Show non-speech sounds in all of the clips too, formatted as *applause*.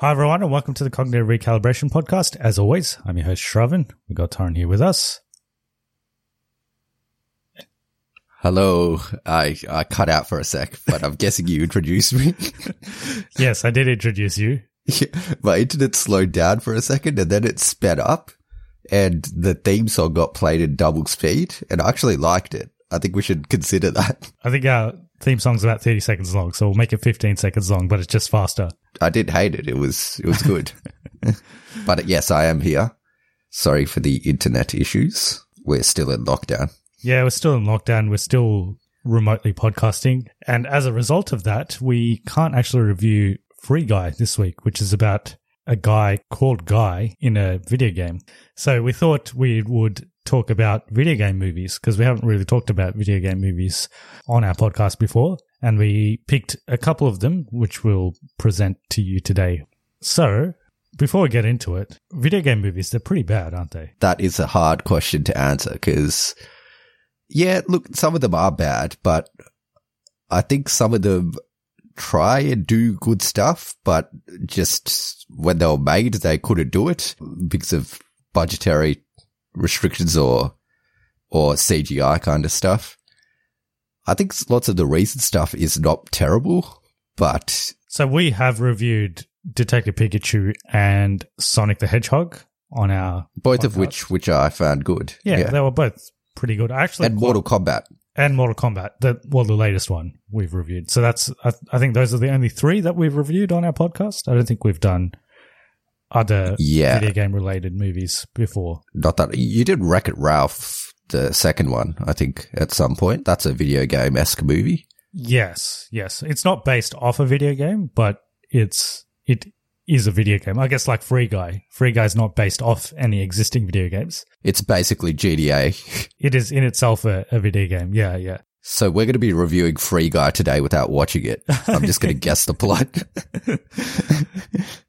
Hi, everyone, and welcome to the Cognitive Recalibration Podcast. As always, I'm your host, Shravan. We've got Torrin here with us. Hello. I I cut out for a sec, but I'm guessing you introduced me. *laughs* Yes, I did introduce you. *laughs* Yeah, My internet slowed down for a second and then it sped up and the theme song got played in double speed and I actually liked it. I think we should consider that. I think our theme song's about 30 seconds long, so we'll make it 15 seconds long, but it's just faster. I did hate it. It was it was good. *laughs* but yes, I am here. Sorry for the internet issues. We're still in lockdown. Yeah, we're still in lockdown. We're still remotely podcasting. And as a result of that, we can't actually review Free Guy this week, which is about a guy called Guy in a video game. So we thought we would talk about video game movies because we haven't really talked about video game movies on our podcast before. And we picked a couple of them, which we'll present to you today. So before we get into it, video game movies, they're pretty bad, aren't they? That is a hard question to answer because yeah, look, some of them are bad, but I think some of them try and do good stuff, but just when they were made, they couldn't do it because of budgetary restrictions or, or CGI kind of stuff. I think lots of the recent stuff is not terrible, but So we have reviewed Detective Pikachu and Sonic the Hedgehog on our both of which, which I found good. yeah, yeah, they were both pretty good. Actually, and Mortal Kombat. and Mortal Kombat, the well, the latest one we've reviewed. So that's I, I think those are the only three that we've reviewed on our podcast. I don't think we've done other Yeah. video game related movies before. Not that you did Wreck It Ralph, the second one, I think, at some point. That's a video game esque movie. Yes, yes, it's not based off a video game, but it's it is a video game. I guess like Free Guy. Free Guy's not based off any existing video games. It's basically GTA. *laughs* It is in itself a, a video game. Yeah, yeah. So we're going to be reviewing Free Guy today without watching it. I'm just going *laughs* to guess the plot. *laughs*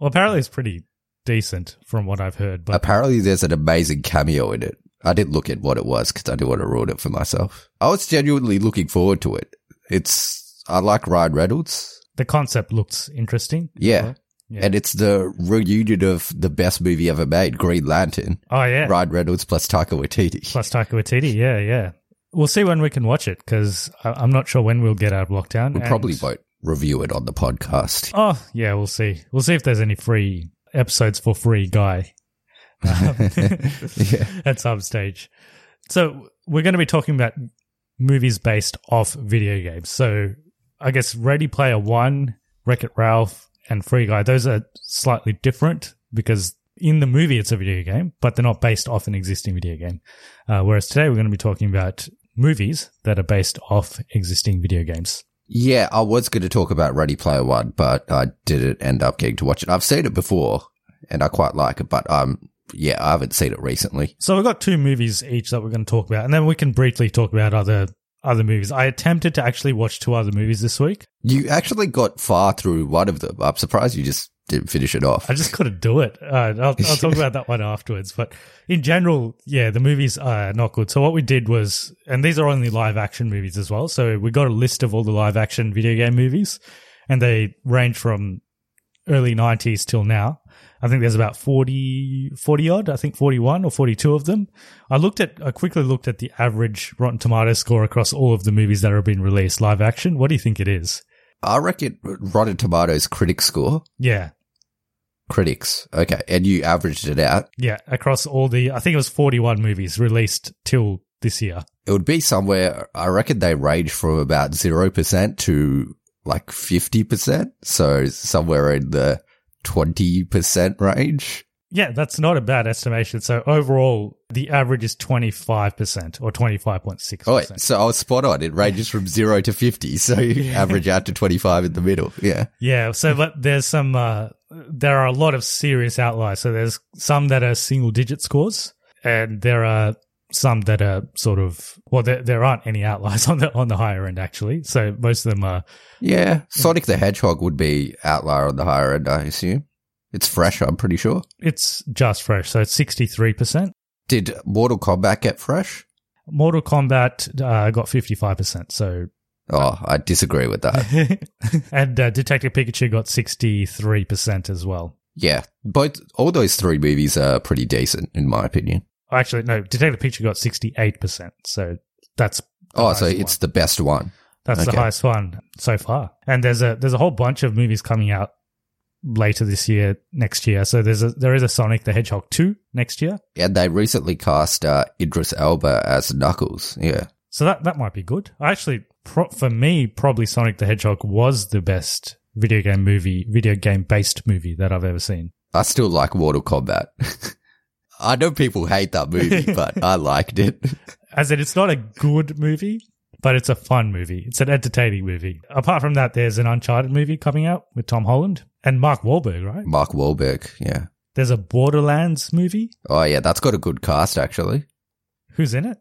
Well, apparently it's pretty decent from what I've heard. But Apparently there's an amazing cameo in it. I didn't look at what it was because I didn't want to ruin it for myself. I was genuinely looking forward to it. It's, I like Ryan Reynolds. the concept looks interesting. Yeah. Yeah. And it's the reunion of the best movie ever made, Green Lantern. Oh yeah, Ryan Reynolds plus Taika Waititi. plus Taika Waititi. Yeah, yeah. We'll see when we can watch it because I'm not sure when we'll get out of lockdown. we and- probably won't review it on the podcast. Oh yeah, we'll see. We'll see if there's any free episodes for free guy *laughs* um, at some stage. So we're going to be talking about movies based off video games. So I guess Ready Player One, Wreck It Ralph, and Free Guy. Those are slightly different because in the movie it's a video game, but they're not based off an existing video game. Uh, whereas today we're going to be talking about movies that are based off existing video games. Yeah, I was going to talk about Ready Player One, but I didn't end up getting to watch it. I've seen it before and I quite like it, but um, yeah, I haven't seen it recently. So we've got two movies each that we're going to talk about, and then we can briefly talk about other other movies. I attempted to actually watch two other movies this week. You actually got far through one of them. I'm surprised you just didn't finish it off. I just couldn't do it. Uh, I'll, I'll talk about that one afterwards. But in general, yeah, the movies are not good. So what we did was, and these are only live action movies as well. So we got a list of all the live action video game movies, and they range from early 90s till now. I think there's about 40, 40 odd, I think 41 or 42 of them. I looked at, I quickly looked at the average Rotten Tomatoes score across all of the movies that have been released live action. What do you think it is? I reckon Rotten Tomatoes critic score. Yeah. Critics. Okay. And you averaged it out. Yeah. Across all the, I think it was 41 movies released till this year. It would be somewhere, I reckon they range from about 0% to like 50%. So somewhere in the 20% range. Yeah, that's not a bad estimation. So overall, the average is 25% or 25.6%. Oh, wait, so I was spot on. It ranges from zero to 50. So you *laughs* average out to 25 in the middle. Yeah. Yeah. So, but there's some, uh, there are a lot of serious outliers. So there's some that are single digit scores and there are some that are sort of, well, there, there aren't any outliers *laughs* on the, on the higher end actually. So most of them are. Yeah. Sonic the Hedgehog would be outlier on the higher end, I assume. It's fresh, I'm pretty sure. It's just fresh. So it's 63%. Did Mortal Kombat get fresh? Mortal Kombat uh, got 55%. So Oh, I disagree with that. *laughs* and uh, Detective Pikachu got 63% as well. yeah, both all those three movies are pretty decent in my opinion. Actually, no, Detective Pikachu got 68%. So that's. Oh, so it's one. the best one. That's the highest one so far. And there's a there's a whole bunch of movies coming out later this year, next year. So there's a there is a Sonic the Hedgehog 2 next year. And they recently cast uh, Idris Elba as Knuckles. Yeah. So that that might be good. I actually, pro- for me, probably Sonic the Hedgehog was the best video game movie, video game based movie that I've ever seen. I still like Mortal Kombat. *laughs* I know people hate that movie, *laughs* but I liked it. As in, it's not a good movie, but it's a fun movie. It's an entertaining movie. Apart from that, there's an Uncharted movie coming out with Tom Holland and Mark Wahlberg, right? Mark Wahlberg, yeah. There's a Borderlands movie. Oh yeah, that's got a good cast actually. Who's in it?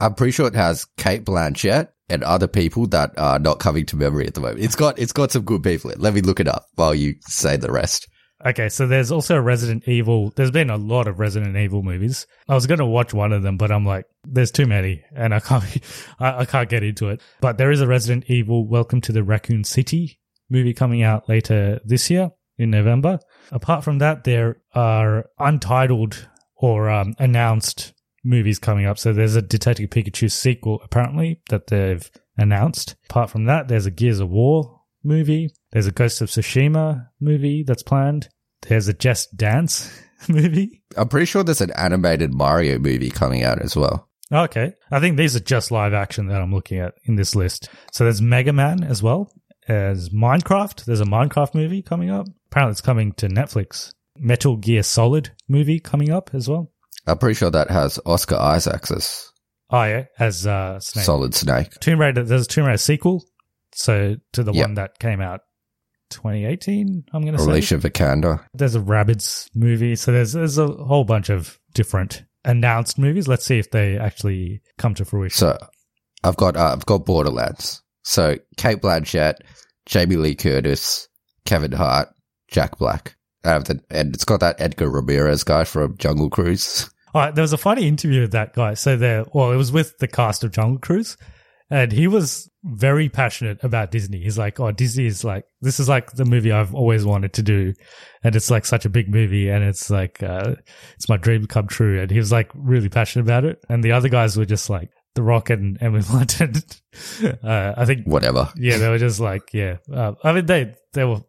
I'm pretty sure it has Cate Blanchett and other people that are not coming to memory at the moment. It's got it's got some good people. Let me look it up while you say the rest. Okay, so there's also Resident Evil. There's been a lot of Resident Evil movies. I was going to watch one of them, but I'm like, there's too many, and I can't, *laughs* I, I can't get into it. But there is a Resident Evil Welcome to the Raccoon City movie coming out later this year in November. Apart from that, there are untitled or um, announced movies coming up. So there's a Detective Pikachu sequel apparently that they've announced. Apart from that, there's a Gears of War movie. There's a Ghost of Tsushima movie that's planned. There's a Just Dance *laughs* movie. I'm pretty sure there's an animated Mario movie coming out as well. Okay. I think these are just live action that I'm looking at in this list. So there's Mega Man as well as Minecraft. There's a Minecraft movie coming up. Apparently it's coming to Netflix. Metal Gear Solid movie coming up as well. I'm pretty sure that has Oscar Isaacs as Oh yeah, as uh, Snake. Solid Snake. Tomb Raider. There's a Tomb Raider sequel. So to the Yep. one that came out 2018, I'm going to say. Alicia Vikander. There's a Rabbids movie. So there's there's a whole bunch of different announced movies. Let's see if they actually come to fruition. So I've got uh, I've got Borderlands. So Cate Blanchett, Jamie Lee Curtis, Kevin Hart, Jack Black. The, and it's got that Edgar Ramirez guy from Jungle Cruise. *laughs* All right, there was a funny interview of that guy. So there, well, it was with the cast of Jungle Cruise, and he was very passionate about Disney. He's like, "Oh, Disney is like this is like the movie I've always wanted to do, and it's like such a big movie, and it's like uh, it's my dream come true." And he was like really passionate about it, and the other guys were just like The Rock and Emily *laughs* Blunt. And, uh, I think Whatever. yeah, they were just like, yeah. Uh, I mean, they they were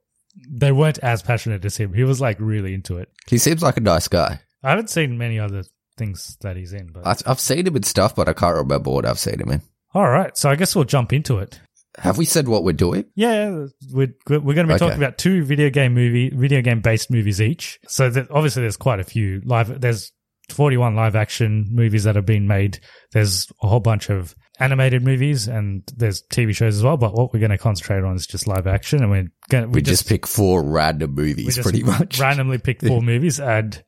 they weren't as passionate as him. He was like really into it. He seems like a nice guy. I haven't seen many other things that he's in, but I, I've seen him in stuff, but I can't remember what I've seen him in. all right. So I guess we'll jump into it. Have we said what we're doing? Yeah, we're we're going to be Okay. talking about two video game movie video game based movies each. So that obviously there's quite a few live. There's 41 live action movies that have been made. There's a whole bunch of animated movies and there's TV shows as well. But what we're going to concentrate on is just live action, and we're going to We, just, pick four random movies, pretty much. randomly pick *laughs* four movies, and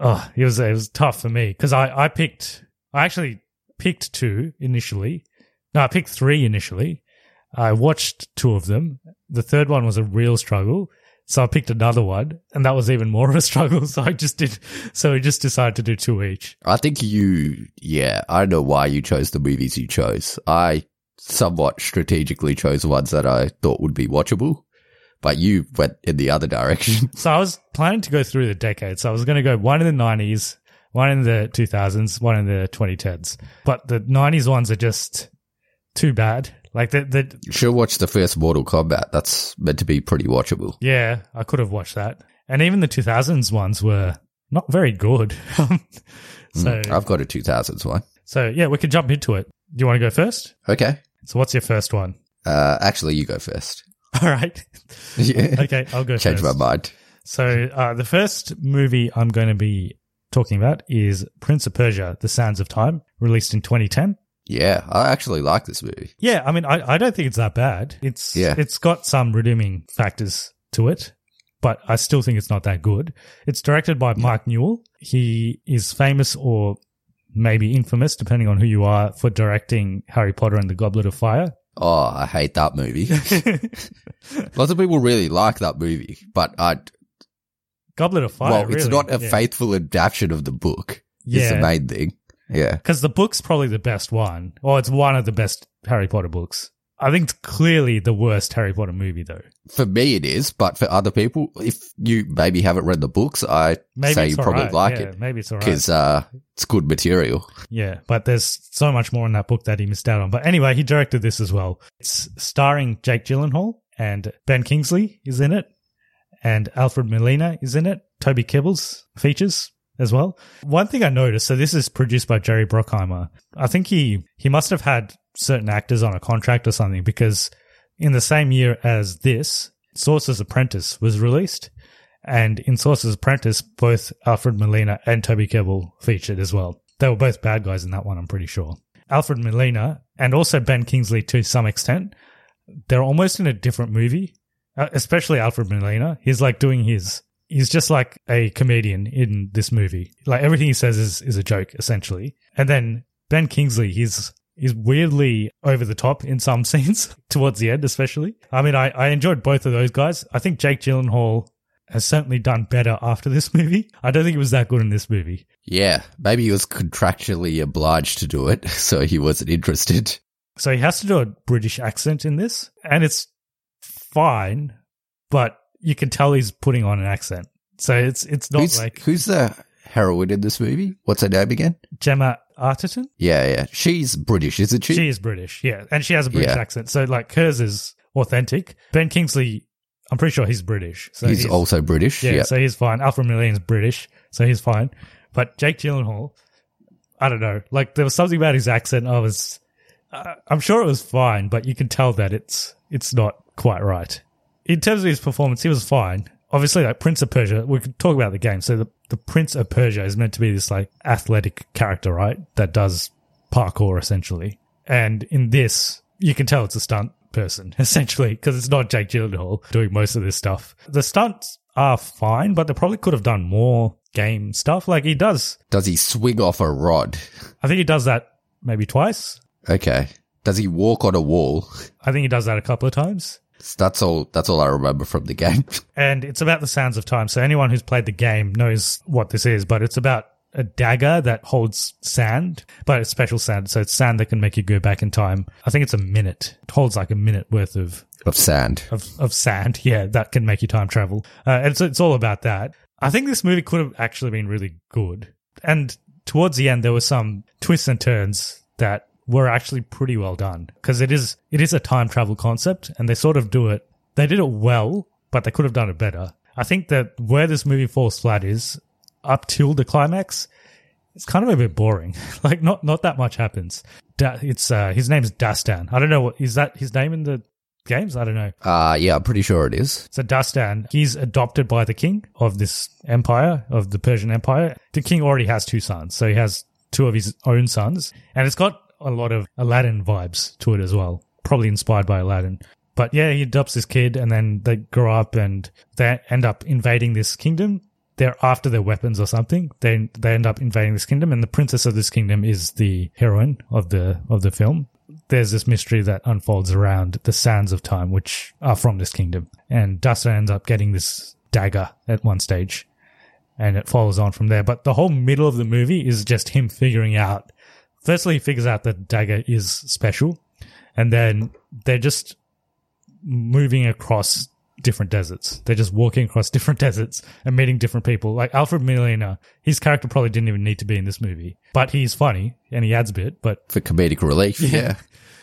oh, it was it was tough for me because I I picked I actually picked two initially, No, I picked three initially. I watched two of them. The third one was a real struggle. So I picked another one and that was even more of a *laughs* struggle. So I just did, so we just decided to do two each. I think you, yeah, I don't know why you chose the movies you chose. I somewhat strategically chose ones that I thought would be watchable, but you went in the other direction. *laughs* So I was planning to go through the decades. So I was going to go one in the 90s, one in the 2000s, one in the 2010s. But the 90s ones are just too bad. Like the, the, You should watch the first Mortal Kombat. That's meant to be pretty watchable. yeah, I could have watched that. And even the 2000s ones were not very good. *laughs* so, I've got a 2000s one. so yeah, we could jump into it. Do you want to go first? Okay. So what's your first one? Uh, actually, you go first. *laughs* All right. yeah. Okay, I'll go Change first. my mind. So uh, the first movie I'm going to be talking about is Prince of Persia: The Sands of Time, released in 2010. Yeah, I actually like this movie. Yeah, I mean, I, I don't think it's that bad. It's Yeah. it's got some redeeming factors to it, but I still think it's not that good. It's directed by Mike Newell. He is famous or maybe infamous, depending on who you are, for directing Harry Potter and the Goblet of Fire. Oh, I hate that movie. *laughs* Lots of people really like that movie, but I, Goblet of Fire. well, it's really, not a yeah. faithful adaptation of the book. Is Yeah. the main thing. Yeah. Because the book's probably the best one, or it's one of the best Harry Potter books. I think it's clearly the worst Harry Potter movie, though. For me, it is, but for other people, if you maybe haven't read the books, I Maybe say you probably alright. like Yeah, it Maybe it's alright. because uh, it's good material. Yeah, but there's so much more in that book that he missed out on. But anyway, he directed this as well. It's starring Jake Gyllenhaal and Ben Kingsley is in it, and Alfred Molina is in it. Toby Kebbell features as well. One thing I noticed, so this is produced by Jerry Bruckheimer. I think he he must have had certain actors on a contract or something because in the same year as this, Sorcerer's Apprentice was released. And in Sorcerer's Apprentice, both Alfred Molina and Toby Kebbell featured as well. They were both bad guys in that one, I'm pretty sure. Alfred Molina and also Ben Kingsley to some extent, they're almost in a different movie, uh, especially Alfred Molina. He's like doing his, he's just like a comedian in this movie. Like everything he says is, is a joke, essentially. And then Ben Kingsley, he's, is weirdly over the top in some *laughs* scenes towards the end, especially. I mean, I, I enjoyed both of those guys. I think Jake Gyllenhaal has certainly done better *laughs* after this movie. I don't think he was that good in this movie. Yeah, maybe he was contractually obliged to do it, *laughs* so he wasn't interested. So he has to do a British accent in this, and it's fine, but you can tell he's putting on an accent. So it's it's not Who's, like who's the heroine in this movie? What's her name again? Gemma Arterton. Yeah, yeah. She's British, isn't she? She is British, yeah, and she has a British Yeah. accent. So like hers is authentic. Ben Kingsley, I'm pretty sure he's British. So he's, also British. Yeah, Yeah. so he's fine. Alfred Molina's British, so he's fine. But Jake Gyllenhaal, I don't know. Like there was something about his accent. I was, uh, I'm sure it was fine, but you can tell that it's it's not quite right. In terms of his performance, he was fine. Obviously, like Prince of Persia, we could talk about the game. So the the Prince of Persia is meant to be this like athletic character, right? That does parkour essentially. And in this, you can tell it's a stunt person *laughs* essentially because it's not Jake Gyllenhaal doing most of this stuff. The stunts are fine, but they probably could have done more game stuff. Like he does, Does he swing off a rod? I think he does that maybe twice. Okay. Does he walk on a wall? I think he does that a couple of times. That's all. That's all I remember from the game. *laughs* And it's about the sands of time. So anyone who's played the game knows what this is, but it's about a dagger that holds sand, but it's special sand. So it's sand that can make you go back in time. I think it's a minute. It holds like a minute worth of of sand. of, of sand. *laughs* Yeah, that can make you time travel. Uh, and so it's all about that. I think this movie could have actually been really good. And towards the end, there were some twists and turns that were actually pretty well done because it is it is a time travel concept, and they sort of do it. They did it well, but they could have done it better. I think that where this movie falls flat is up till the climax. It's kind of a bit boring. *laughs* like not not that much happens. Da- it's uh, his name's Dastan. I don't know what is that his name in the games. I don't know. Uh, yeah, I'm pretty sure it is. So Dastan, he's adopted by the king of this empire, of the Persian Empire. The king already has two sons, so he has two of his own sons, and it's got a lot of Aladdin vibes to it as well. Probably inspired by Aladdin. But yeah, he adopts this kid, and then they grow up and they end up invading this kingdom. They're after their weapons or something. They they end up invading this kingdom, and the princess of this kingdom is the heroine of the of the film. there's this mystery that unfolds around the sands of time, which are from this kingdom. And Dastan ends up getting this dagger at one stage and it follows on from there. But the whole middle of the movie is just him figuring out. Firstly, he figures out that dagger is special, and then they're just moving across different deserts. They're just walking across *laughs* different deserts and meeting different people. Like Alfred Molina, his character probably didn't even need to be in this movie, but he's funny and he adds a bit. But For comedic relief. Yeah.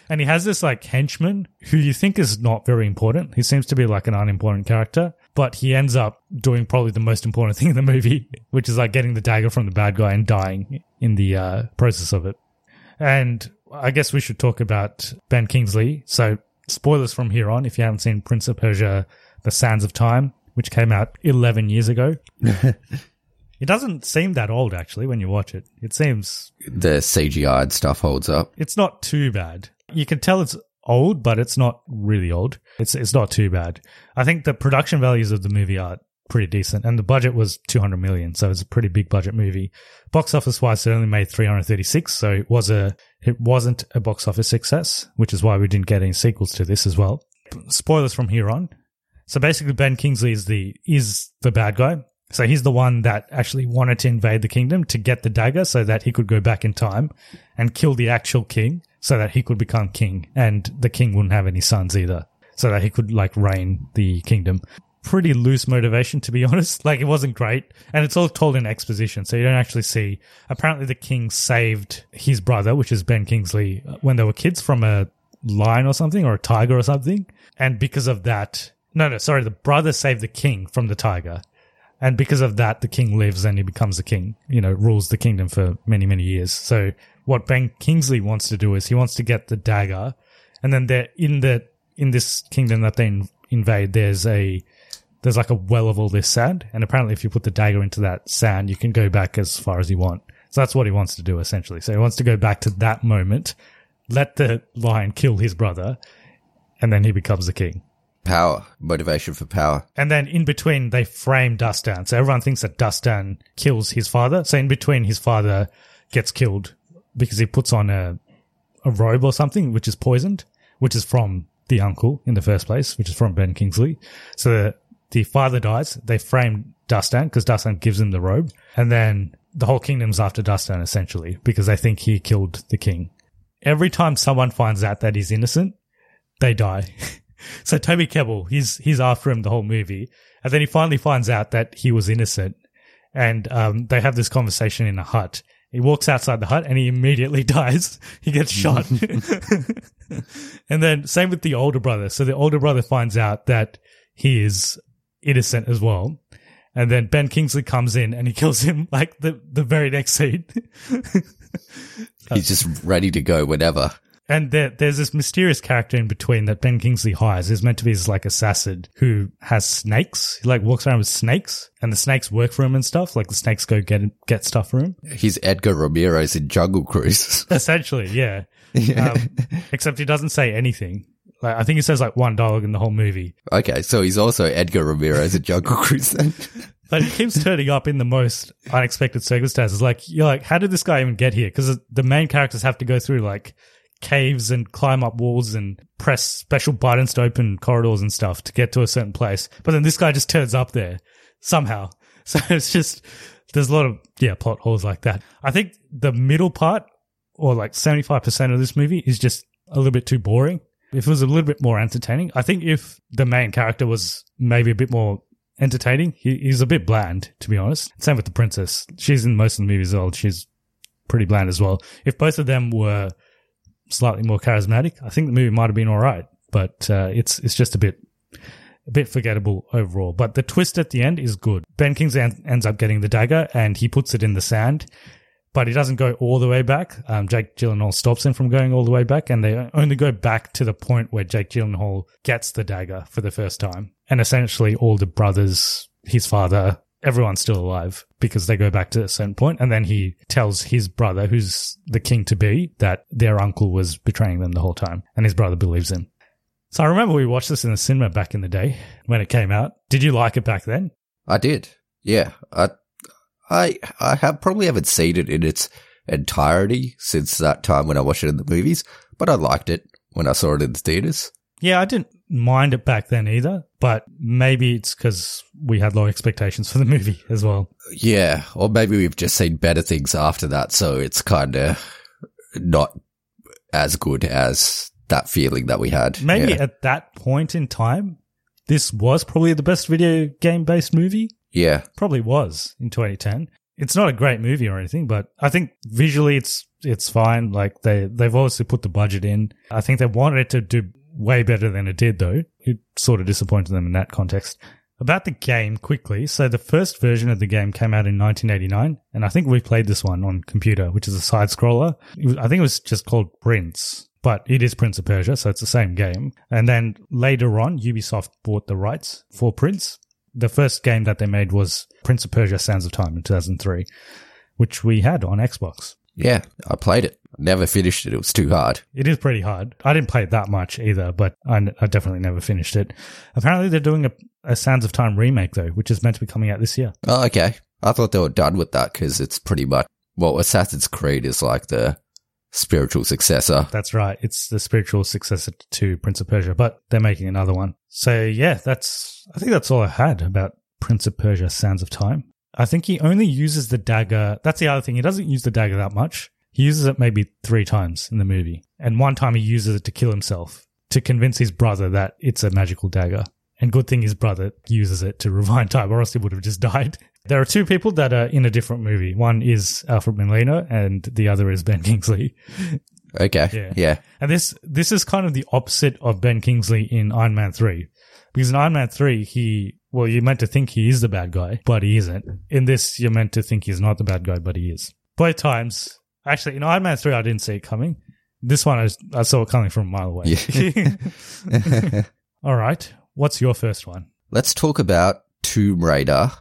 and he has this like henchman who you think is not very important. He seems to be like an unimportant character, but he ends up doing probably the most important *laughs* thing in the movie, which is like getting the dagger from the bad guy and dying in the uh, process of it. And I guess we should talk about Ben Kingsley. So spoilers from here on if you haven't seen Prince of Persia, The Sands of Time, which came out 11 years ago. *laughs* it doesn't seem that old actually when you watch it. It seems The CGI stuff holds up. it's not too bad. You can tell it's old, but it's not really old. It's it's not too bad. I think the production values of the movie are pretty decent, and the budget was two hundred million, so it's a pretty big budget movie. Box office wise, it only made three hundred thirty six, so it was a it wasn't a box office success, which is why we didn't get any sequels to this as well. Spoilers from here on. So basically, Ben Kingsley is the is the bad guy. So he's the one that actually wanted to invade the kingdom to get the dagger so that he could go back in time and kill the actual king so that he could become king and the king wouldn't have any sons either. So that he could like reign the kingdom. Pretty loose motivation to be *laughs* honest. Like it wasn't great. And it's all told in exposition. So you don't actually see apparently the king saved his brother, which is Ben Kingsley, when they were kids from a lion or something or a tiger or something. And because of that no, no, sorry, the brother saved the king from the tiger. And because of that, the king lives and he becomes the king, you know, rules the kingdom for many, many years. So what Ben Kingsley wants to do is he wants to get the dagger and then there in the, in this kingdom that they invade, there's a, there's like a well of all this sand. And apparently if you put the dagger into that sand, you can go back as far as you want. So that's what he wants to do essentially. So he wants to go back to that moment, let the lion kill his brother, and then he becomes the king. Power. Motivation for power. And then in between, they frame Dastan. So everyone thinks that Dastan kills his father. So in between, his father gets killed because he puts on a, a robe or something, which is poisoned, which is from the uncle in the first place, which is from Ben Kingsley. So the, the father dies. They frame Dastan because Dastan gives him the robe. And then the whole kingdom's after Dastan essentially because they think he killed the king. Every time someone finds out that he's innocent, they die. *laughs* So Toby Kebbell, he's he's after him the whole movie, and then he finally finds out that he was innocent, and um, they have this conversation in a hut. He walks outside the hut and he immediately *laughs* dies. He gets shot. *laughs* and then same with the older brother. So the older brother finds out that he is innocent as well. And then Ben Kingsley comes in and he kills him *laughs* like the, the very next scene. *laughs* He's just ready to go whenever. And there, there's this mysterious character in between that Ben Kingsley hires. Is meant to be this like assassin who has snakes. He like walks around with snakes, and the snakes work for him and stuff. Like the snakes go get get stuff for him. He's Edgar Ramirez in Jungle Cruise. *laughs* Essentially, yeah. Um, except he doesn't say anything. Like I think he says like one dialogue in the whole movie, okay, so he's also Edgar Ramirez in Jungle Cruise then. *laughs* but he keeps turning up in the most unexpected circumstances. Like you're like, how did this guy even get here? Because the main characters have to go through like caves and climb up walls and press special buttons to open corridors and stuff to get to a certain place. But then this guy just turns up there somehow. *laughs* So it's just, there's a lot of, yeah, plot holes like that. I think the middle part or like 75% of this movie is just a little bit too boring. If it was a little bit more entertaining, I think if the main character was maybe a bit more entertaining, he, he's a bit bland, to be honest. Same with the princess. She's in most of the movies as well. She's pretty bland as well. If both of them were slightly more charismatic, I think the movie might have been all right. But uh, it's it's just a bit a bit forgettable overall. But the twist at the end is good. Ben Kingsley en- ends up getting the dagger and he puts it in the sand, but he doesn't go all the way back. Um, Jake Gyllenhaal stops him from going all the way back, and they only go back to the point where Jake Gyllenhaal gets the dagger for the first time. And essentially, all the brothers, his father, everyone's still alive because they go back to a certain point, and then he tells his brother, who's the king to be, that their uncle was betraying them the whole time, and his brother believes him. So I remember we watched this in the cinema back in the day when it came out. Did you like it back then? I did. Yeah. I, I, I have probably haven't seen it in its entirety since that time when I watched it in the movies, but I liked it when I saw it in the theaters. Yeah, I didn't mind it back then either, but maybe it's because we had low expectations for the movie as well. Yeah, or maybe we've just seen better things after that, so it's kind of not as good as that feeling that we had. Maybe yeah. at that point in time, this was probably the best video game based movie. Yeah. Probably was in 2010. It's not a great movie or anything, but I think visually it's it's fine. Like they they've obviously put the budget in. I think they wanted it to do way better than it did, though. It sort of disappointed them in that context. About the game, quickly. So the first version of the game came out in 1989, and I think we played this one on computer, which is a side scroller. I think it was just called Prince, but it is Prince of Persia, so it's the same game. And then later on, Ubisoft bought the rights for Prince. The first game that they made was Prince of Persia: Sands of Time in 2003, which we had on Xbox. Yeah, I played it. Never finished it. It was too hard. It is pretty hard. I didn't play it that much either, but I, I definitely never finished it. Apparently, they're doing a, a Sands of Time remake though, which is meant to be coming out this year. Oh, okay. I thought they were done with that because it's pretty much, well, Assassin's Creed is like the spiritual successor. That's right. It's the spiritual successor to Prince of Persia, but they're making another one. So yeah, that's I think that's all I had about Prince of Persia: Sands of Time. I think he only uses the dagger. That's the other thing. He doesn't use the dagger that much. He uses it maybe three times in the movie, and one time he uses it to kill himself to convince his brother that it's a magical dagger. And good thing his brother uses it to *laughs* rewind time, or else he would have just died. There are two people that are in a different movie. One is Alfred Molina, and the other is Ben Kingsley. *laughs* Okay. Yeah. Yeah. And this this is kind of the opposite of Ben Kingsley in Iron Man 3. Because in Iron Man 3, he well, you're meant to think he is the bad guy, but he isn't. In this, you're meant to think he's not the bad guy, but he is. Both times. Actually, in Iron Man 3, I didn't see it coming. This one, I saw it coming from a mile away. *laughs* All right. What's your first one? Let's talk about Tomb Raider,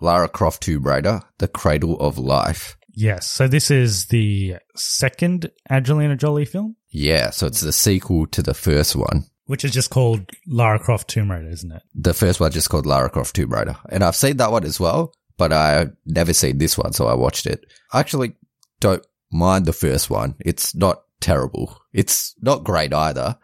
Lara Croft Tomb Raider, The Cradle of Life. Yes. So this is the second Angelina Jolie film, Yeah, so it's the sequel to the first one. which is just called Lara Croft Tomb Raider, isn't it? The first one just called Lara Croft Tomb Raider. And I've seen that one as well, but I never seen this one, so I watched it. I actually don't mind the first one. It's not terrible. It's not great either.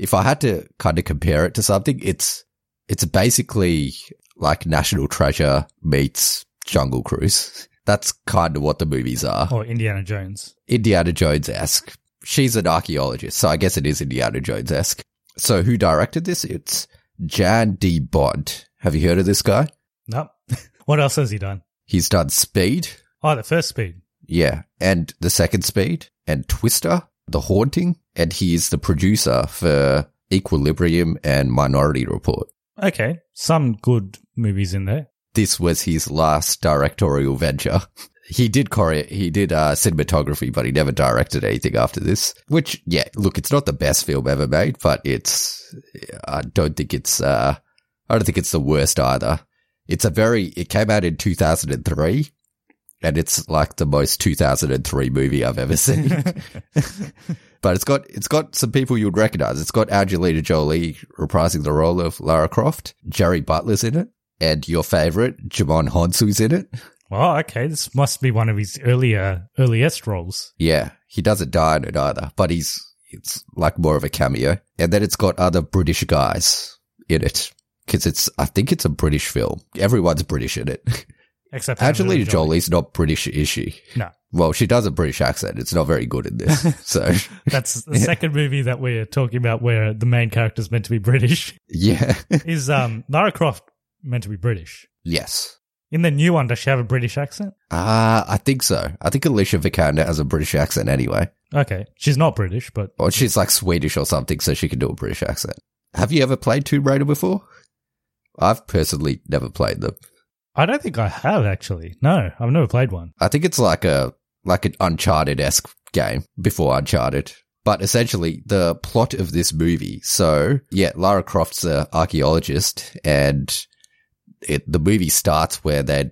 If I had to kind of compare it to something, it's it's basically like National Treasure meets Jungle Cruise. *laughs* That's kind of what the movies are. Or Indiana Jones. Indiana Jones esque. She's an archaeologist, so I guess it is Indiana Jones esque. So who directed this? It's Jan de Bont. Have you heard of this guy? Nope. *laughs* what else has he done? He's done Speed, Oh, the first speed. yeah, and the second Speed, and Twister, The Haunting, and he's the producer for Equilibrium and Minority Report. Okay. Some good movies in there. This was his last directorial venture. *laughs* He did choreo- he did uh, cinematography, but he never directed anything after this. Which, yeah, look, it's not the best film ever made, but it's. I don't think it's. Uh, I don't think it's the worst either. It's a very. It came out in two thousand and three, and it's like the most two thousand and three movie I've ever seen. *laughs* *laughs* but it's got it's got some people you'd recognize. It's got Angelina Jolie reprising the role of Lara Croft. Jerry Butler's in it, and your favorite Djimon Hounsou's in it. Well, okay. This must be one of his earlier, earliest roles. Yeah, he doesn't die in it either, but he's it's like more of a cameo. And then it's got other British guys in it because it's I think it's a British film. Everyone's British in it. *laughs* Except Angelina Jolie's not British, is she? No. Well, she does a British accent. It's not very good in this. *laughs* So, That's the second movie that we're talking about where the main character is meant to be British. *laughs* yeah. *laughs* Is um Lara Croft meant to be British? yes. In the new one, does she have a British accent? Uh, I think so. I think Alicia Vikander has a British accent anyway. Okay. She's not British, but Or she's like Swedish or something, so she can do a British accent. Have you ever played Tomb Raider before? I've personally never played them. I don't think I have actually. No, I've never played one. I think it's like a like an Uncharted esque game before Uncharted. But essentially, the plot of this movie. So, yeah, Lara Croft's an archaeologist, and it the movie starts where they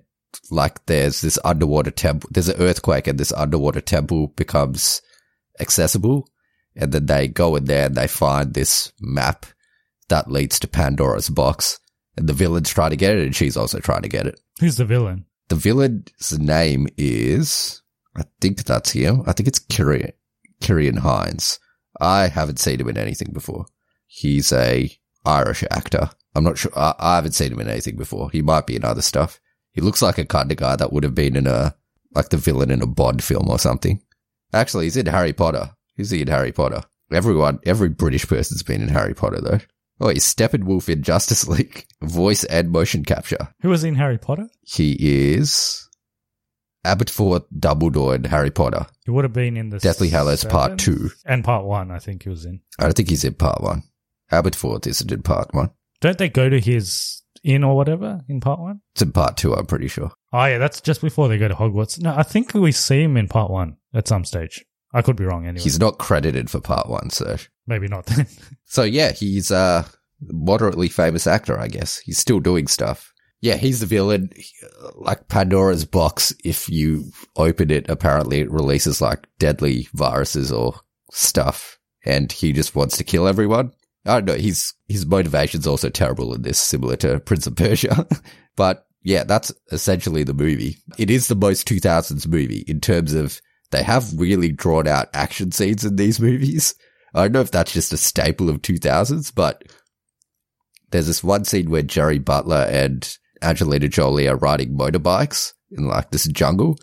like there's this underwater temple. There's an earthquake, and this underwater temple becomes accessible, and then they go in there and they find this map that leads to Pandora's box, the villain's trying to get it, and she's also trying to get it. Who's the villain? The villain's name is, I think that's him. I think it's Ciarán Hinds. I haven't seen him in anything before. He's a Irish actor. I'm not sure. I, I haven't seen him in anything before. He might be in other stuff. He looks like a kind of guy that would have been in a, like the villain in a Bond film or something. Actually, he's in Harry Potter. Who's he in Harry Potter? Everyone, every British person's been in Harry Potter though. Oh, he's Steppenwolf in Justice League. Voice and motion capture. Who was in Harry Potter? He is Aberforth Dumbledore in Harry Potter. He would have been in the Deathly Hallows Part 2. and Part One. I think he was in. I don't think he's in part one. Aberforth isn't in part one. Don't they go to his inn or whatever in Part One? It's in part two, I'm pretty sure. Oh yeah, that's just before they go to Hogwarts. No, I think we see him in Part One at some stage. I could be wrong. Anyway, He's not credited for part one, so. maybe not. Then. *laughs* So yeah, he's a moderately famous actor, I guess. He's still doing stuff. Yeah, he's the villain. Like Pandora's box, if you open it, apparently it releases like deadly viruses or stuff, and he just wants to kill everyone. I don't know. His his motivation's also terrible in this, similar to Prince of Persia. *laughs* but yeah, that's essentially the movie. It is the most 2000s movie in terms of they have really drawn out action scenes in these movies. I don't know if that's just a staple of 2000s, but there's this one scene where Jerry Butler and Angelina Jolie are riding motorbikes in like this jungle.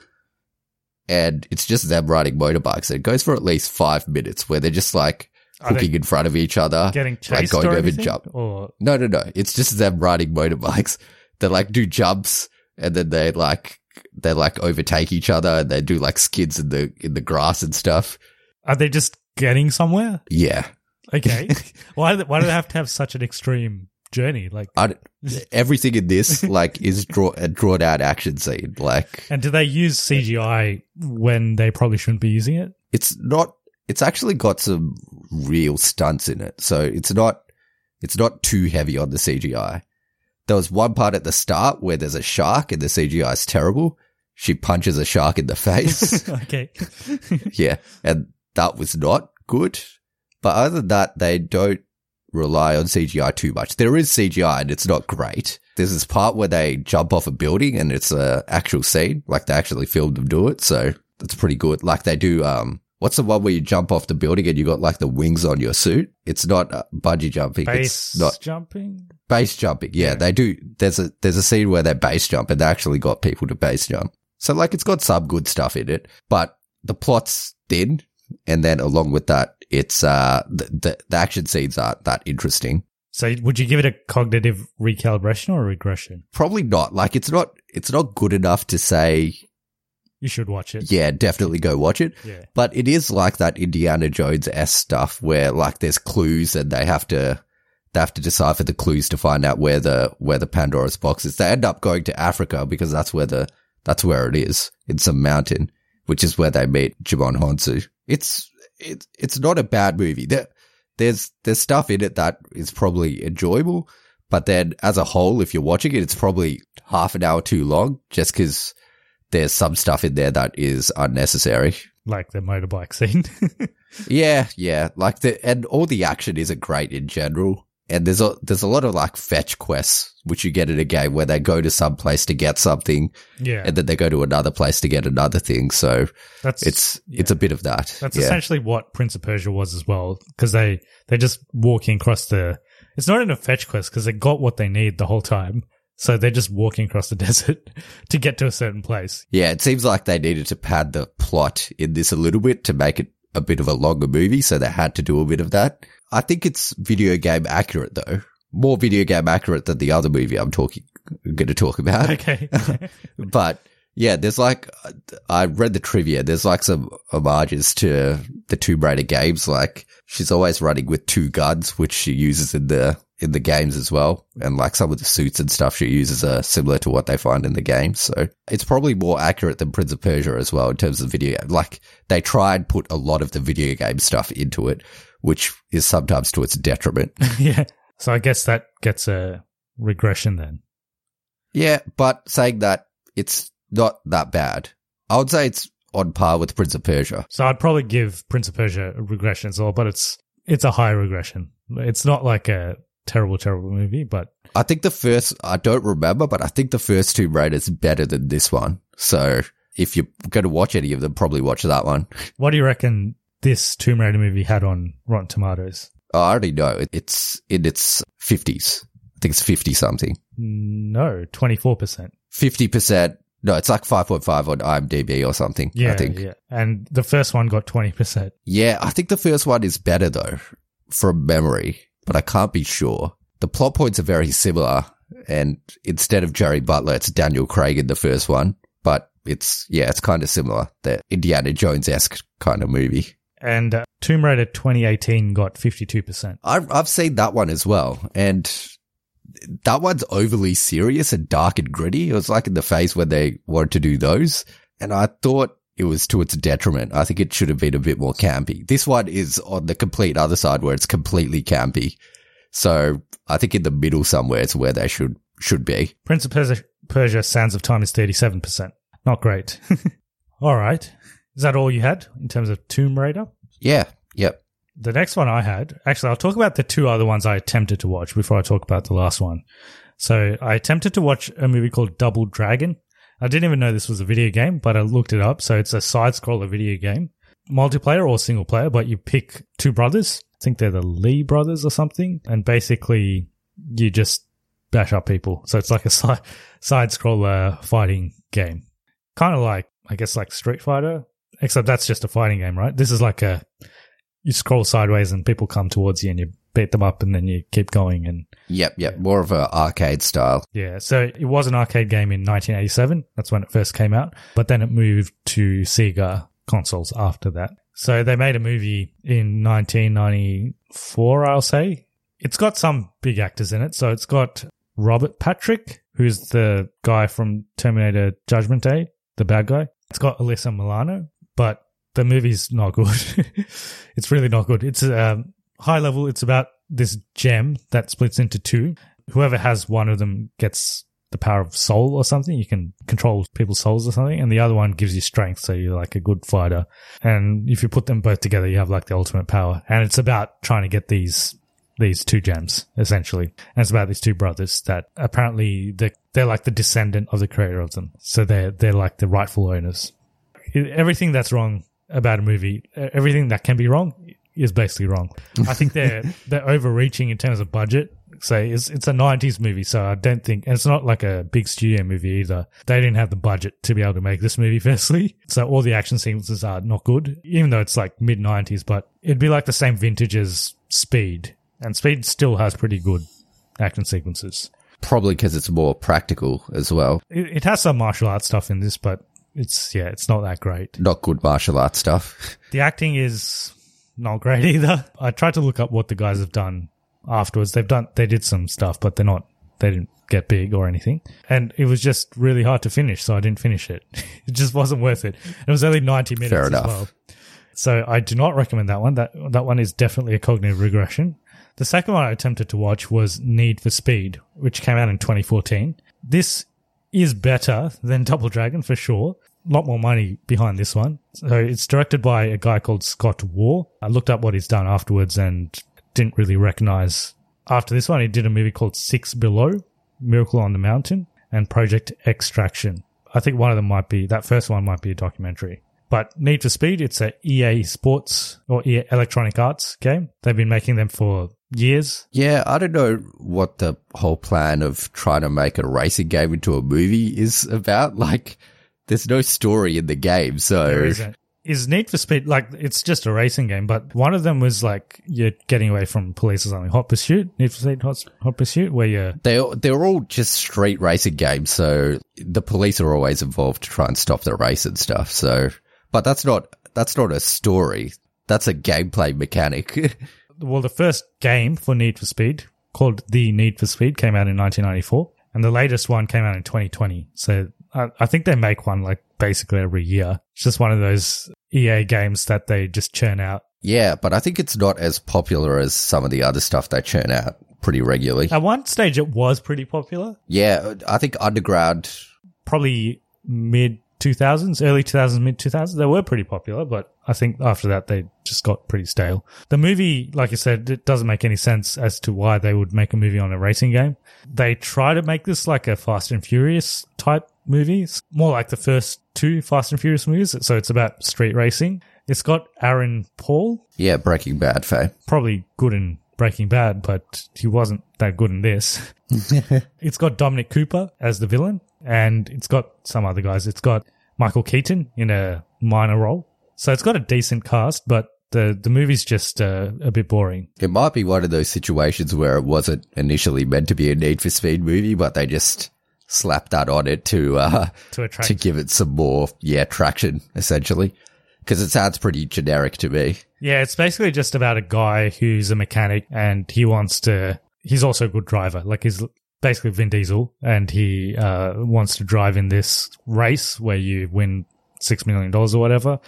And it's just them riding motorbikes. And it goes for at least five minutes where they're just like hooking in front of each other. Getting like chased going or over jump. Or No, no, no. It's just them riding motorbikes. *laughs* They like do jumps and then they like, they like overtake each other and they do like skids in the, in the grass and stuff. are they just getting somewhere? Yeah. Okay. *laughs* why? do they- Why do they have to have such an extreme journey? Like, everything in this *laughs* like is draw, a drawn out action scene. Like and do they use CGI when they probably shouldn't be using it? it's not, it's actually got some real stunts in it. So it's not, it's not too heavy on the CGI. There was one part at the start where there's a shark and the CGI is terrible. She punches a shark in the face. *laughs* okay. *laughs* yeah. And that was not good. But other than that, they don't rely on CGI too much. There is CGI and it's not great. There's this part where they jump off a building and it's a actual scene. Like they actually filmed them do it. So that's pretty good. Like they do, um, what's the one where you jump off the building and you got like the wings on your suit? It's not uh, bungee jumping. Base It's not jumping. base jumping. Yeah, they do. There's a there's a scene where they base jump, and they actually got people to base jump. So like, it's got some good stuff in it, but the plot's thin, and then along with that, it's uh the the, the action scenes aren't that interesting. So, would you give it a cognitive recalibration or regression? Probably not. Like, it's not it's not good enough to say You should watch it. yeah, definitely go watch it. Yeah. But it is like that Indiana Jones s stuff where like there's clues and they have to they have to decipher the clues to find out where the where the Pandora's box is. They end up going to Africa because that's where the that's where it is in some mountain, which is where they meet Djimon Hounsou. It's it's it's not a bad movie. There there's there's stuff in it that is probably enjoyable, but then as a whole, if you're watching it, it's probably half an hour too long just because there's some stuff in there that is unnecessary. Like the motorbike scene. *laughs* Yeah, yeah. Like the and all the action isn't great in general. And there's a there's a lot of like fetch quests which you get in a game where they go to some place to get something yeah. and then they go to another place to get another thing. So that's it's yeah. it's a bit of that. That's yeah. essentially what Prince of Persia was as well, because they they're just walking across the. It's not in a fetch quest because they got what they need the whole time, so they're just walking across the *laughs* desert to get to a certain place. Yeah, it seems like they needed to pad the plot in this a little bit to make it a bit of a longer movie, so they had to do a bit of that. I think it's video game accurate though. More video game accurate than the other movie I'm talking going to talk about. Okay. *laughs* *laughs* but yeah, there's like I read the trivia. There's like some homages to the Tomb Raider games. Like she's always running with two guns, which she uses in the in the games as well. And like some of the suits and stuff she uses are similar to what they find in the games. So it's probably more accurate than Prince of Persia as well in terms of video. Like they try and put a lot of the video game stuff into it, which is sometimes to its detriment. *laughs* yeah. So I guess that gets a regression then. Yeah, but saying that it's not that bad. I would say it's on par with Prince of Persia. So I'd probably give Prince of Persia a regression as well, but it's it's a high regression. It's not like a terrible, terrible movie, but I think the first, I don't remember, but I think the first Tomb Raider is better than this one. So if you're going to watch any of them, probably watch that one. what do you reckon this Tomb Raider movie had on Rotten Tomatoes? Oh, I already know. It's in its 50s. I think it's 50 something. No, 24%. 50%. No, it's like 5.5 on IMDb or something. Yeah, I think. yeah. And the first one got 20%. Yeah, I think the first one is better though, from memory, but I can't be sure. The plot points are very similar, and instead of Gerard Butler, it's Daniel Craig in the first one. But it's yeah, it's kind of similar. The Indiana Jones esque kind of movie. And uh, Tomb Raider 2018 got 52%. I've I've seen that one as well, and that one's overly serious and dark and gritty. It was like in the phase when they wanted to do those, and I thought it was to its detriment. I think it should have been a bit more campy. This one is on the complete other side where it's completely campy. So I think in the middle somewhere is where they should should be. Prince of Persia, Persia Sands of Time is 37%. Not great. *laughs* all right. Is that all you had in terms of Tomb Raider? Yeah. Yep. The next one I had, actually, I'll talk about the two other ones I attempted to watch before I talk about the last one. So I attempted to watch a movie called Double Dragon. I didn't even know this was a video game, but I looked it up. So it's a side scroller video game, multiplayer or single player, but you pick two brothers. I think they're the Lee brothers or something. And basically you just bash up people. So it's like a *laughs* side, side scroller fighting game. Kind of like, I guess like Street Fighter, except that's just a fighting game, right? This is like a, you scroll sideways and people come towards you and you beat them up and then you keep going and Yep. Yep. More of a arcade style. yeah. So it was an arcade game in 1987. That's when it first came out, but then it moved to Sega consoles after that. So they made a movie in 1994, I'll say. It's got some big actors in it. So it's got Robert Patrick, who's the guy from Terminator Judgment Day, the bad guy. It's got Alyssa Milano, but the movie's not good. *laughs* it's really not good. It's um, high level. It's about this gem that splits into two. Whoever has one of them gets the power of soul or something. You can control people's souls or something. And the other one gives you strength. So you're like a good fighter. And if you put them both together, you have like the ultimate power. And it's about trying to get these these two gems essentially and it's about these two brothers that apparently they're, they're like the descendant of the creator of them so they're they're like the rightful owners everything that's wrong about a movie everything that can be wrong is basically wrong i think they're *laughs* they're overreaching in terms of budget so it's it's a 90s movie so i don't think and it's not like a big studio movie either they didn't have the budget to be able to make this movie *laughs* firstly so all the action sequences are not good even though it's like mid 90s but it'd be like the same vintage as speed and Speed still has pretty good action sequences. Probably because it's more practical as well. It, it, has some martial arts stuff in this, but it's yeah, it's not that great. Not good martial arts stuff. *laughs* The acting is not great *laughs* either. I tried to look up what the guys have done afterwards. They've done they did some stuff, but they're not they didn't get big or anything. And it was just really hard to finish, so I didn't finish it. *laughs* it just wasn't worth it. It was only 90 minutes Fair as enough. well. So I do not recommend that one. That that one is definitely a cognitive regression. The second one I attempted to watch was Need for Speed, which came out in 2014. This is better than Double Dragon for sure. Lot more money behind this one. So it's directed by a guy called Scott Waugh. I looked up what he's done afterwards and didn't really recognize. After this one, he did a movie called Six Below, Miracle on the Mountain, and Project Extraction. I think one of them might be, that first one might be a documentary. But Need for Speed, it's a EA Sports or EA Electronic Arts game. They've been making them for years. Yeah, I don't know what the whole plan of trying to make a racing game into a movie is about. *laughs* Like, there's no story in the game, so. Is Need for Speed like it's just a racing game? But one of them was like you're getting away from police or something. Hot Pursuit, Need for Speed, Hot, Hot Pursuit, where you're they they're all just street racing games. So the police are always involved to try and stop the race and stuff. So, but that's not that's not a story. That's a gameplay mechanic. *laughs* well, the first game for Need for Speed called The Need for Speed came out in 1994, and the latest one came out in 2020. So I, I think they make one like basically every year. It's just one of those EA games that they just churn out. yeah, but I think it's not as popular as some of the other stuff they churn out pretty regularly. At one stage, it was pretty popular, Yeah, I think Underground. probably mid 2000s, early 2000s, mid 2000s. They were pretty popular, but I think after that, they just got pretty stale. The movie, like I said, it doesn't make any sense as to why they would make a movie on a racing game. They try to make this like a Fast and Furious type movie. It's more like the first two Fast and Furious movies. So it's about street racing. It's got Aaron Paul, Yeah, Breaking Bad fame. probably good in Breaking Bad, but he wasn't that good in this. *laughs* it's got Dominic Cooper as the villain, and it's got some other guys. It's got Michael Keaton in a minor role. So it's got a decent cast, but the, the movie's just uh, a bit boring. It might be one of those situations where it wasn't initially meant to be a Need for Speed movie, but they just slapped that on it to uh, *laughs* To to give it some more yeah traction essentially because it sounds pretty generic to me. Yeah, it's basically just about a guy who's a mechanic and he wants to. He's also a good driver. Like he's basically Vin Diesel, and he uh, wants to drive in this race where you win six million dollars or whatever.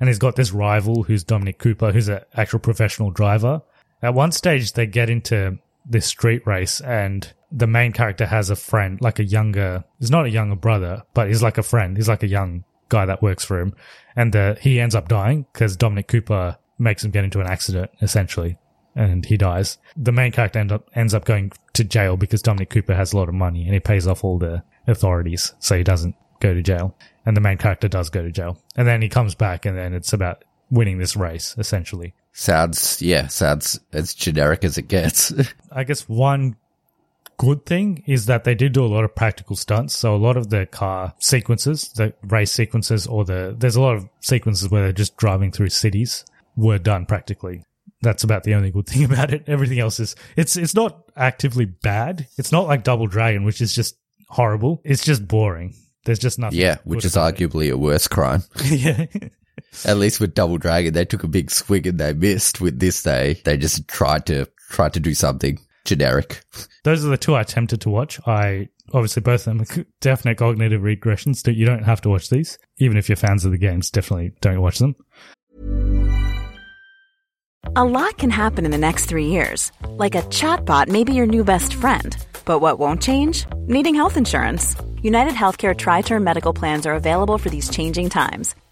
And he's got this rival who's Dominic Cooper, who's an actual professional driver. At one stage, they get into this street race, and the main character has a friend, like a younger. He's not a younger brother, but he's like a friend. He's like a young guy that works for him, and the, he ends up dying because Dominic Cooper makes him get into an accident, essentially, and he dies. The main character end up, ends up going to jail because Dominic Cooper has a lot of money and he pays off all the authorities, so he doesn't go to jail. And the main character does go to jail, and then he comes back, and then it's about winning this race, essentially. Sounds yeah, sounds as generic as it gets. *laughs* I guess one good thing is that they did do a lot of practical stunts. So a lot of the car sequences, the race sequences, or the there's a lot of sequences where they're just driving through cities were done practically. That's about the only good *laughs* thing about it. Everything else is it's it's not actively bad. It's not like Double Dragon, which is just horrible. It's just boring. There's just nothing. yeah, which is arguably a worse crime. *laughs* yeah. *laughs* At least with Double Dragon, they took a big swing and they missed. With this, they they just tried to tried to do something generic. Those are the two I attempted to watch. I obviously both of them are *laughs* definite cognitive regressions. Don't- You don't have to watch these, even if you're fans of the games. Definitely don't watch them. A lot can happen in the next three years. Like a chatbot may be your new best friend. But what won't change? Needing health insurance. United Healthcare Tri Term Medical Plans are available for these changing times.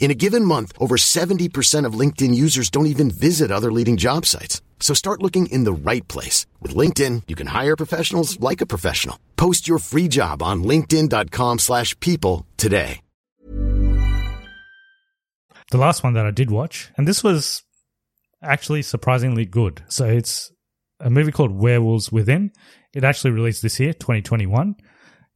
In a given month, over 70% of LinkedIn users don't even visit other leading job sites. So start looking in the right place. With LinkedIn, you can hire professionals like a professional. Post your free job on linkedin.com slash people today. The last one that I did watch, and this was actually surprisingly good. So it's a movie called Werewolves Within. It actually released this year, 2021.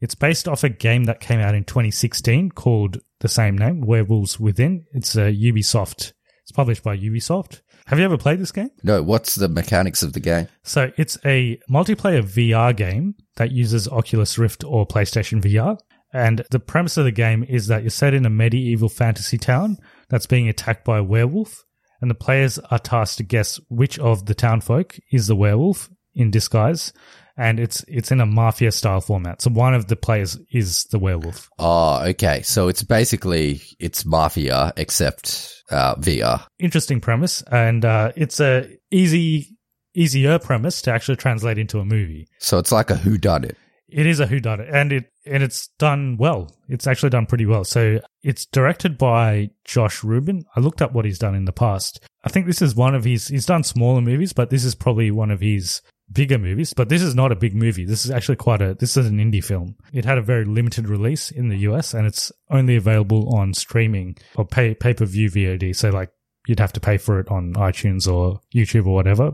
It's based off a game that came out in 2016 called the same name, Werewolves Within. It's a Ubisoft. It's published by Ubisoft. Have you ever played this game? No, what's the mechanics of the game? So it's a multiplayer VR game that uses Oculus Rift or PlayStation VR. And the premise of the game is that you're set in a medieval fantasy town that's being attacked by a werewolf. And the players are tasked to guess which of the townfolk is the werewolf in disguise. And it's it's in a mafia style format. So one of the players is the werewolf. Oh, okay. So it's basically it's Mafia except uh, VR. Interesting premise, and uh, it's a easy easier premise to actually translate into a movie. So it's like a who done it. It is a who done it, and it and it's done well. It's actually done pretty well. So it's directed by Josh Rubin. I looked up what he's done in the past. I think this is one of his. He's done smaller movies, but this is probably one of his bigger movies. But this is not a big movie. This is actually quite a. This is an indie film. It had a very limited release in the US, and it's only available on streaming or pay pay per view VOD. So like you'd have to pay for it on iTunes or YouTube or whatever,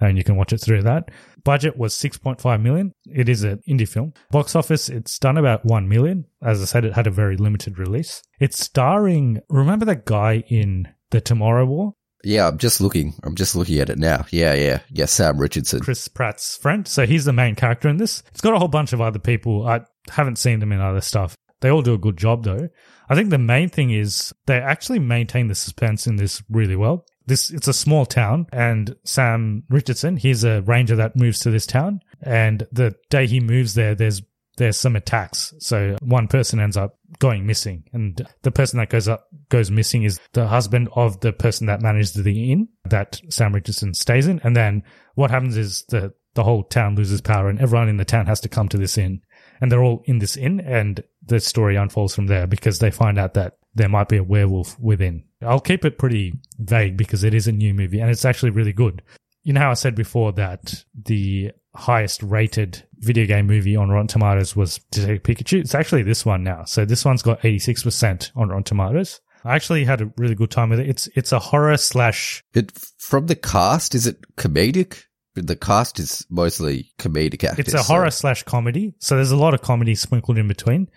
and you can watch it through that. Budget was 6.5 million. It is an indie film. Box office, it's done about 1 million. As I said, it had a very limited release. It's starring, remember that guy in The Tomorrow War? Yeah, I'm just looking. I'm just looking at it now. Yeah, yeah, yeah. Sam Richardson. Chris Pratt's friend. So he's the main character in this. It's got a whole bunch of other people. I haven't seen them in other stuff. They all do a good job though. I think the main thing is they actually maintain the suspense in this really well. This it's a small town, and Sam Richardson, he's a ranger that moves to this town, and the day he moves there, there's there's some attacks. So one person ends up going missing, and the person that goes up goes missing is the husband of the person that manages the inn that Sam Richardson stays in. And then what happens is the the whole town loses power, and everyone in the town has to come to this inn, and they're all in this inn, and the story unfolds from there because they find out that there might be a werewolf within. I'll keep it pretty vague because it is a new movie and it's actually really good. You know how I said before that the highest rated video game movie on Rotten Tomatoes was Detective Pikachu? It's actually this one now. So this one's got 86% on Rotten Tomatoes. I actually had a really good time with it. It's it's a horror slash. It from the cast. Is it comedic? The cast is mostly comedic actors. It's a horror slash comedy. So there's a lot of comedy sprinkled in between.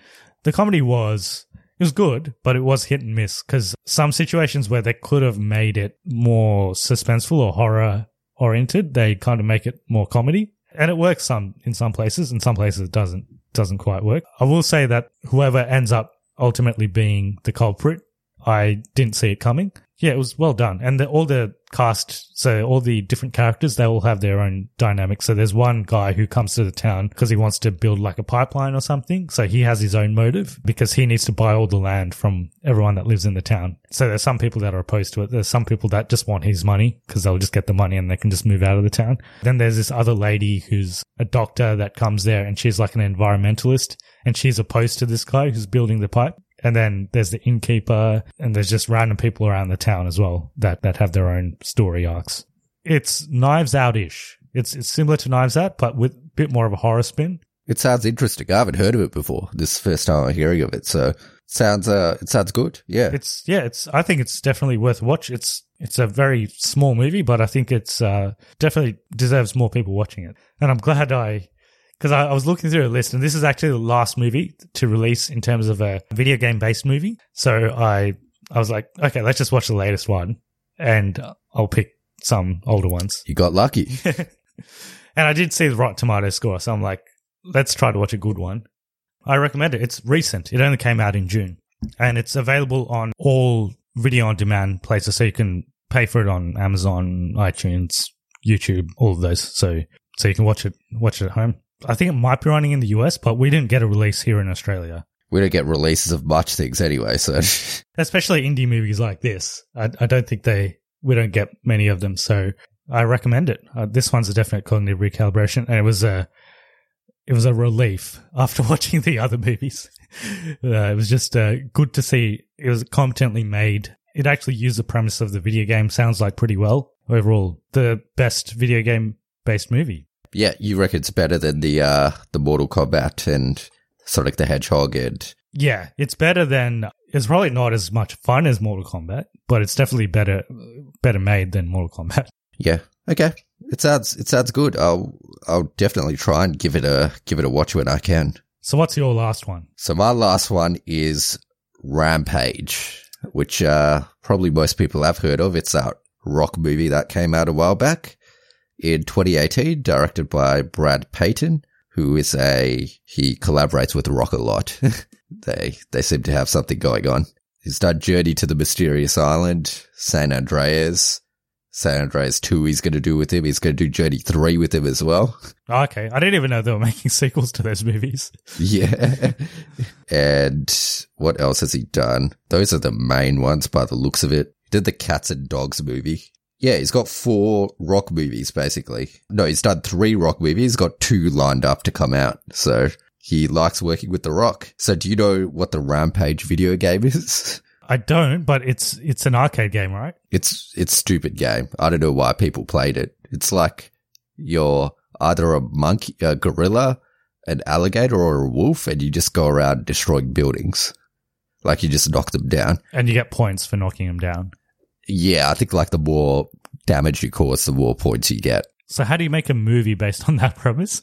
The comedy was it was good, but it was hit and miss because some situations where they could have made it more suspenseful or horror oriented, they kind of make it more comedy, and it works some in some places. In some places, it doesn't doesn't quite work. I will say that whoever ends up ultimately being the culprit, I didn't see it coming. Yeah, it was well done, and the, all the cast, so all the different characters, they all have their own dynamics. So there's one guy who comes to the town because he wants to build like a pipeline or something. So he has his own motive because he needs to buy all the land from everyone that lives in the town. So there's some people that are opposed to it. There's some people that just want his money because they'll just get the money and they can just move out of the town. Then there's this other lady who's a doctor that comes there and she's like an environmentalist and she's opposed to this guy who's building the pipe. And then there's the innkeeper, and there's just random people around the town as well that, that have their own story arcs. It's Knives Out ish. It's it's similar to Knives Out, but with a bit more of a horror spin. It sounds interesting. I haven't heard of it before. This is the first time I'm hearing of it, so it sounds uh it sounds good. Yeah. It's yeah, it's I think it's definitely worth a watch. It's it's a very small movie, but I think it's uh definitely deserves more people watching it. And I'm glad I because I, I, was looking through a list, and this is actually the last movie to release in terms of a video game based movie. So I I was like, okay, let's just watch the latest one, and I'll pick some older ones. You got lucky. *laughs* and I did see the Rotten Tomato score, so I'm like, let's try to watch a good one. I recommend it. It's recent. It only came out in June, and it's available on all video on demand places, so you can pay for it on Amazon, iTunes, YouTube, all of those. So so you can watch it watch it at home. I think it might be running in the US, but we didn't get a release here in Australia. We don't get releases of much things anyway, so *laughs* especially indie movies like this, I, I don't think they we don't get many of them. So I recommend it. Uh, this one's a definite cognitive recalibration, and it was a it was a relief *laughs* after *laughs* watching the other movies. uh, it was just uh, good to see. It was competently made. It actually used the premise of the video game. Sounds like pretty well overall. The best video game based movie yeah, you reckon it's better than the uh the Mortal Kombat and Sonic the Hedgehog and yeah, it's better than it's probably not as much fun as Mortal Kombat, but it's definitely better better made than Mortal Kombat. *laughs* Yeah. Okay. It sounds it sounds good. I'll I'll definitely try and give it a give it a watch when I can. So what's your last one? So my last one is Rampage, which uh probably most people have heard of. It's that rock movie that came out a while back in 2018, directed by Brad Peyton, who is a, he collaborates with Rock a lot. *laughs* they, they seem to have something going on. He's done Journey to the Mysterious Island, San Andreas, San Andreas 2 he's going to do with him. He's going to do Journey 3 with him as well. *laughs* Okay. I didn't even know they were making *laughs* sequels to those movies. Yeah. and what else has he done? Those are the main ones by the looks of it. He did the Cats and Dogs movie. Yeah, he's got four rock movies basically. No, he's done three rock movies. He's got two lined up to come out. So he likes working with The Rock. So do you know what the Rampage video game *laughs* is? I don't, but it's it's an arcade game, right? It's it's stupid game. I don't know why people played it. It's like you're either a monkey, a gorilla, an alligator, or a wolf, and you just go around destroying buildings. Like you just knock them down. And you get points for knocking them down. Yeah, I think like the more damage you cause, the more points you get. So how do you make a movie based on that *laughs* premise?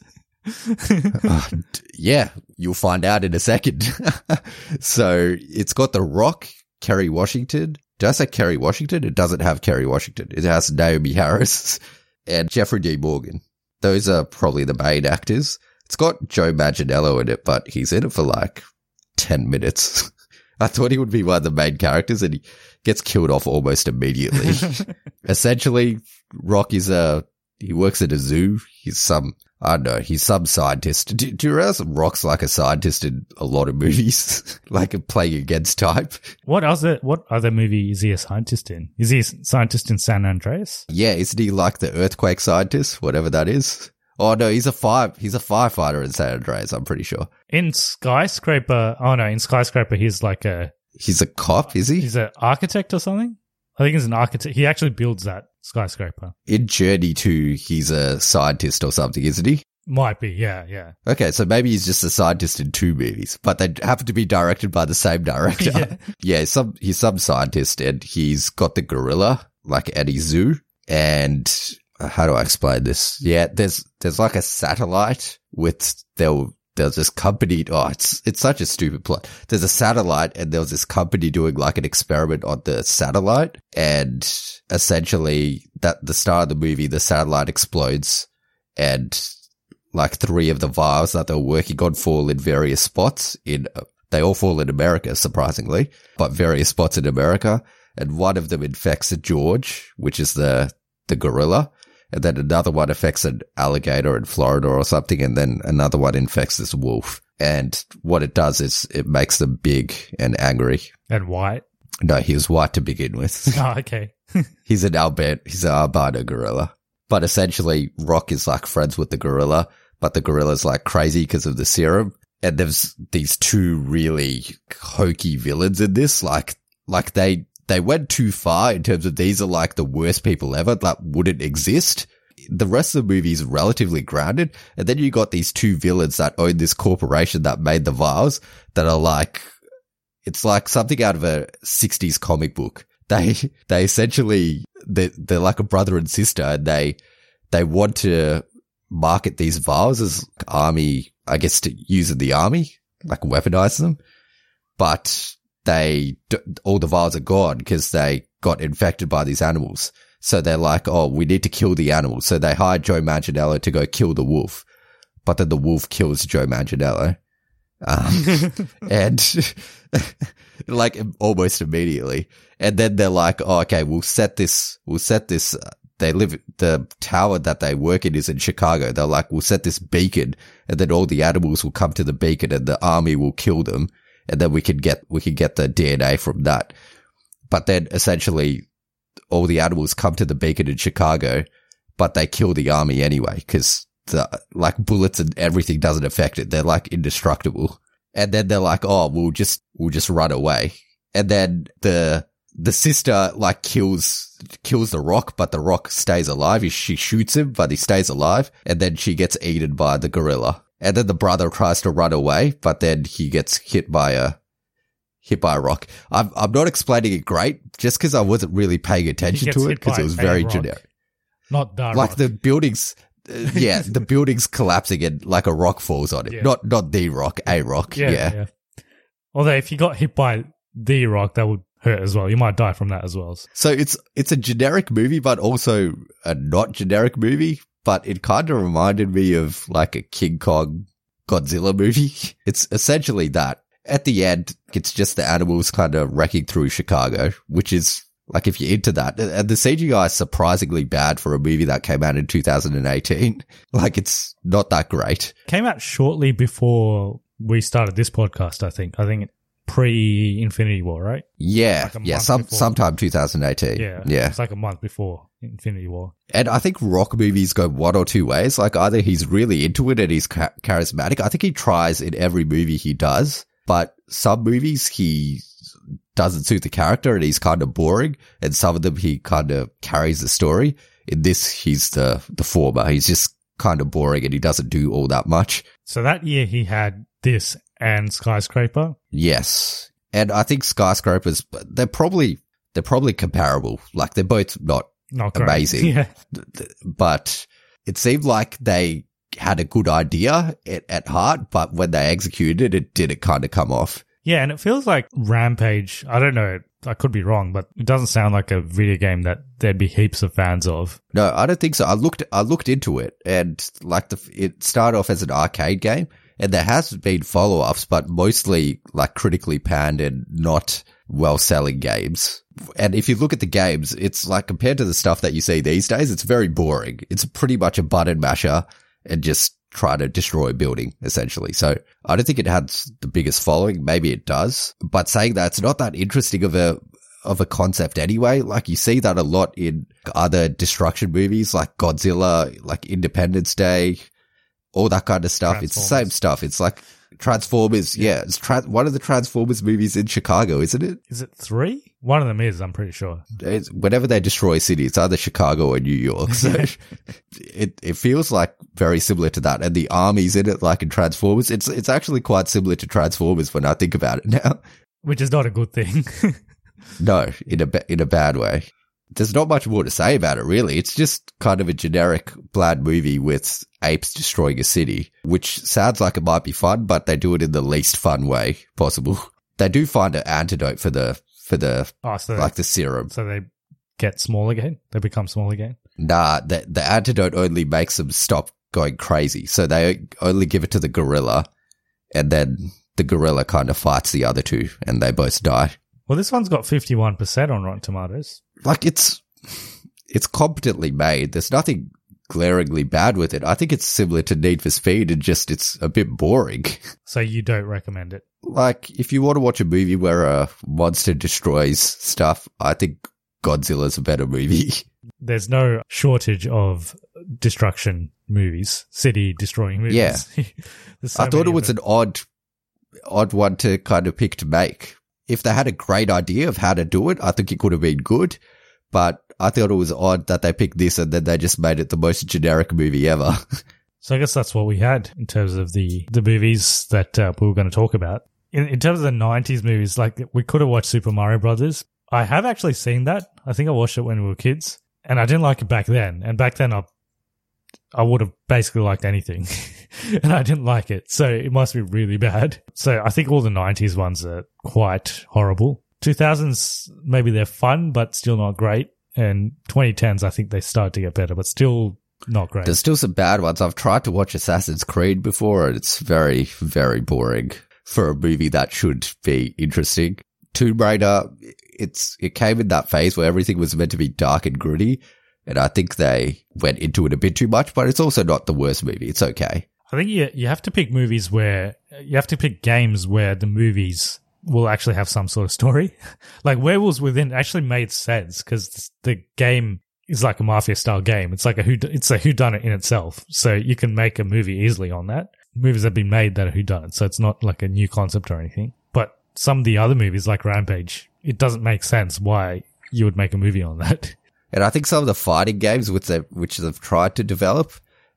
Uh, yeah, you'll find out in a second. *laughs* so it's got The Rock, Kerry Washington. Did I say Kerry Washington? It doesn't have Kerry Washington. It has Naomie Harris *laughs* and Jeffrey D. Morgan. Those are probably the main actors. It's got Joe Manganiello in it, but he's in it for like 10 minutes. I thought he would be one of the main characters and he gets killed off almost immediately. *laughs* Essentially, Rock is a, he works at a zoo. He's some, I don't know, he's some scientist. Do, do you realize Rock's like a scientist in a lot of movies? *laughs* like a playing against type? What other what other movie is he a scientist in? Is he a scientist in San Andreas? Yeah, isn't he like the earthquake scientist, whatever that is? Oh no, he's a fire, he's a firefighter in San Andreas, I'm pretty sure. In Skyscraper, oh no, in Skyscraper he's like a He's a cop, is he? he's an architect or something. I think he's an architect. He actually builds that skyscraper. In Journey 2, he's a scientist or something, isn't he? Might be, yeah, yeah. Okay, so maybe he's just a scientist in two movies, but they happen to be directed by the same director. *laughs* Yeah. *laughs* yeah, some he's some scientist, and he's got the gorilla like at his zoo. And Uh, how do I explain this? Yeah, there's there's like a satellite with there there's this company. Oh, it's it's such a stupid plot. There's a satellite, and there was this company doing like an experiment on the satellite, and essentially that the start of the movie, the satellite explodes, and like three of the vials that they're working on fall in various spots in, uh, they all fall in America, surprisingly, but various spots in America. And one of them infects George, which is the, the gorilla. And then another one affects an alligator in Florida or something. And then another one infects this wolf. And what it does is it makes them big and angry. And white. No, he was white to begin with. *laughs* Oh, okay. *laughs* He's an albino, he's an albino gorilla. But essentially, Rock is like friends with the gorilla, but the gorilla's like crazy because of the serum. And there's these two really hokey villains in this. Like, like they, they went too far in terms of these are like the worst people ever that wouldn't exist. The rest of the movie is relatively grounded. And then you got these two villains that own this corporation that made the vials that are like, it's like something out of a 60s comic book. They, *laughs* they essentially, they're, they're like a brother and sister and they, they want to market these vials as army, I guess to use in the army, like weaponize them. But they, all the vials are gone because they got infected by these animals. So they're like, oh, we need to kill the animals. So they hire Joe Manganiello to go kill the wolf. But then the wolf kills Joe Manganiello. Um, *laughs* and *laughs* like almost immediately. And then they're like, oh, okay, we'll set this, we'll set this, uh, they live, the tower that they work in is in Chicago. They're like, we'll set this beacon and then all the animals will come to the beacon and the army will kill them. And then we can get, we can get the DNA from that. But then essentially all the animals come to the beacon in Chicago, but they kill the army anyway because the, like bullets and everything doesn't affect it. They're like indestructible. And then they're like, oh, we'll just, we'll just run away. And then the, the sister like kills, kills the rock, but the rock stays alive. She shoots him, but he stays alive. And then she gets eaten by the gorilla. And then the brother tries to run away, but then he gets hit by a, hit by a rock. I'm, I'm not explaining it great just because I wasn't really paying attention to it because it was very rock. generic. Not the Like rock. the buildings, uh, yeah, the building's collapsing and like a rock falls on it. Yeah. Not, not the rock, a rock. yeah, yeah. yeah. Although if you got hit by the rock, that would hurt as well. You might die from that as well. So it's it's a generic movie, but also a not generic movie. But it kind of reminded me of like a King Kong Godzilla movie. *laughs* It's essentially that. At the end, it's just the animals kind of wrecking through Chicago, which is like if you're into that. And the CGI is surprisingly bad for a movie that came out in 2018. *laughs* Like it's not that great. Came out shortly before we started this podcast. I think. I think pre Infinity War, right? Yeah, Like yeah, some before. sometime 2018. Yeah. yeah. It's like a month before Infinity War. And I think rock movies go one or two ways. Like either he's really into it and he's cha- charismatic. I think he tries in every movie he does, but some movies he doesn't suit the character and he's kind of boring. And some of them he kind of carries the story. In this, he's the, the former. He's just kind of boring and he doesn't do all that much. So that year he had this and Skyscraper. Yes. And I think skyscrapers, they're probably, they're probably comparable. Like they're both not Not great. amazing. *laughs* Yeah. but it seemed like they had a good idea at, at heart, but when they executed it, it didn't kind of come off. Yeah, and it feels like Rampage. I don't know. I could be wrong, but it doesn't sound like a video game that there'd be heaps of fans of. No, I don't think so. I looked, I looked into it and like the, it started off as an arcade game and there has been follow ups, but mostly like critically panned and not well selling games. And if you look at the games, it's like compared to the stuff that you see these days, it's very boring. It's pretty much a button masher and just try to destroy a building essentially. So I don't think it has the biggest following. Maybe it does, but saying that it's not that interesting of a, of a concept anyway. Like you see that a lot in other destruction movies like Godzilla, like Independence Day, all that kind of stuff. It's the same stuff. It's like Transformers. Yeah. It's tra- one of the Transformers movies in Chicago, isn't it? Is it three? One of them is, I'm pretty sure. It's, whenever they destroy a city, it's either Chicago or New York. So *laughs* it, it feels like very similar to that. And the armies in it, like in Transformers, it's, it's actually quite similar to Transformers when I think about it *laughs* now. Which is not a good thing. *laughs* No, in a ba- in a bad way. There's not much more to say about it, really. It's just kind of a generic bland movie with apes destroying a city, which sounds like it might be fun, but they do it in the least fun way possible. *laughs* They do find an antidote for the for the oh, so, like the serum. so they get small again? They become small again? Nah, the the antidote only makes them stop going crazy. So they only give it to the gorilla, and then the gorilla kind of fights the other two, and they both die. Well, this one's got 51% on Rotten Tomatoes. Like it's it's competently made. There's nothing glaringly bad with it. I think it's similar to Need for Speed and just it's a bit boring. *laughs* So you don't recommend it. like if you want to watch a movie where a monster destroys stuff, I think Godzilla's a better movie. *laughs* There's no shortage of destruction movies, city destroying movies. Yeah. *laughs* So I thought it was an odd odd one to kind of pick to make. If they had a great idea of how to do it, I think it could have been good. But I thought it was odd that they picked this and then they just made it the most generic movie ever. *laughs* So I guess that's what we had in terms of the the movies that uh, we were going to talk about. In, in terms of the '90s movies, like we could have watched Super Mario Brothers. I have actually seen that. I think I watched it when we were kids, and I didn't like it back then. And back then, I I would have basically liked anything, *laughs* *laughs* and I didn't like it. So it must be really bad. So I think all the '90s ones are quite horrible. 2000s maybe they're fun, but still not great. And 2010s, I think they start to get better, but still not great. There's still some bad ones. I've tried to watch Assassin's Creed before and it's very, very boring for a movie that should be interesting. Tomb Raider, it's, it came in that phase where everything was meant to be dark and gritty. And I think they went into it a bit too much, but it's also not the worst movie. It's okay. I think you you have to pick movies where you have to pick games where the movies will actually have some sort of story. *laughs* like Werewolves Within actually made sense because the game is like a mafia style game. It's like a who it's a who done it in itself. So you can make a movie easily on that. Movies have been made that are who done it, so it's not like a new concept or anything. But some of the other movies like Rampage, it doesn't make sense why you would make a movie on that. *laughs* And I think some of the fighting games which which they've tried to develop,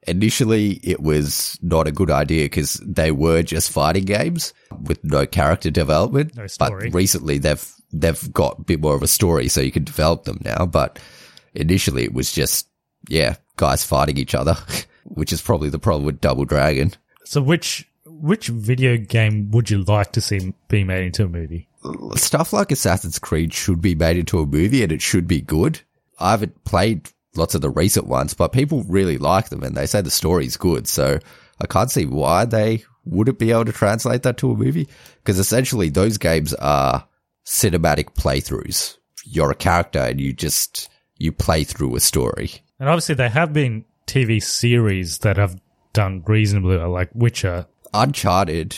initially it was not a good idea because they were just fighting games with no character development. No story. But recently they've they've got a bit more of a story, so you can develop them now. But initially it was just yeah, guys fighting each other, *laughs* which is probably the problem with Double Dragon. So which which video game would you like to see be made into a movie? stuff like Assassin's Creed should be made into a movie and it should be good. I haven't played lots of the recent ones, but people really like them and they say the story's good. So I can't see why they wouldn't be able to translate that to a movie because essentially those games are cinematic playthroughs. You're a character and you just, you play through a story. And obviously, there have been TV series that have done reasonably well, like Witcher. Uncharted,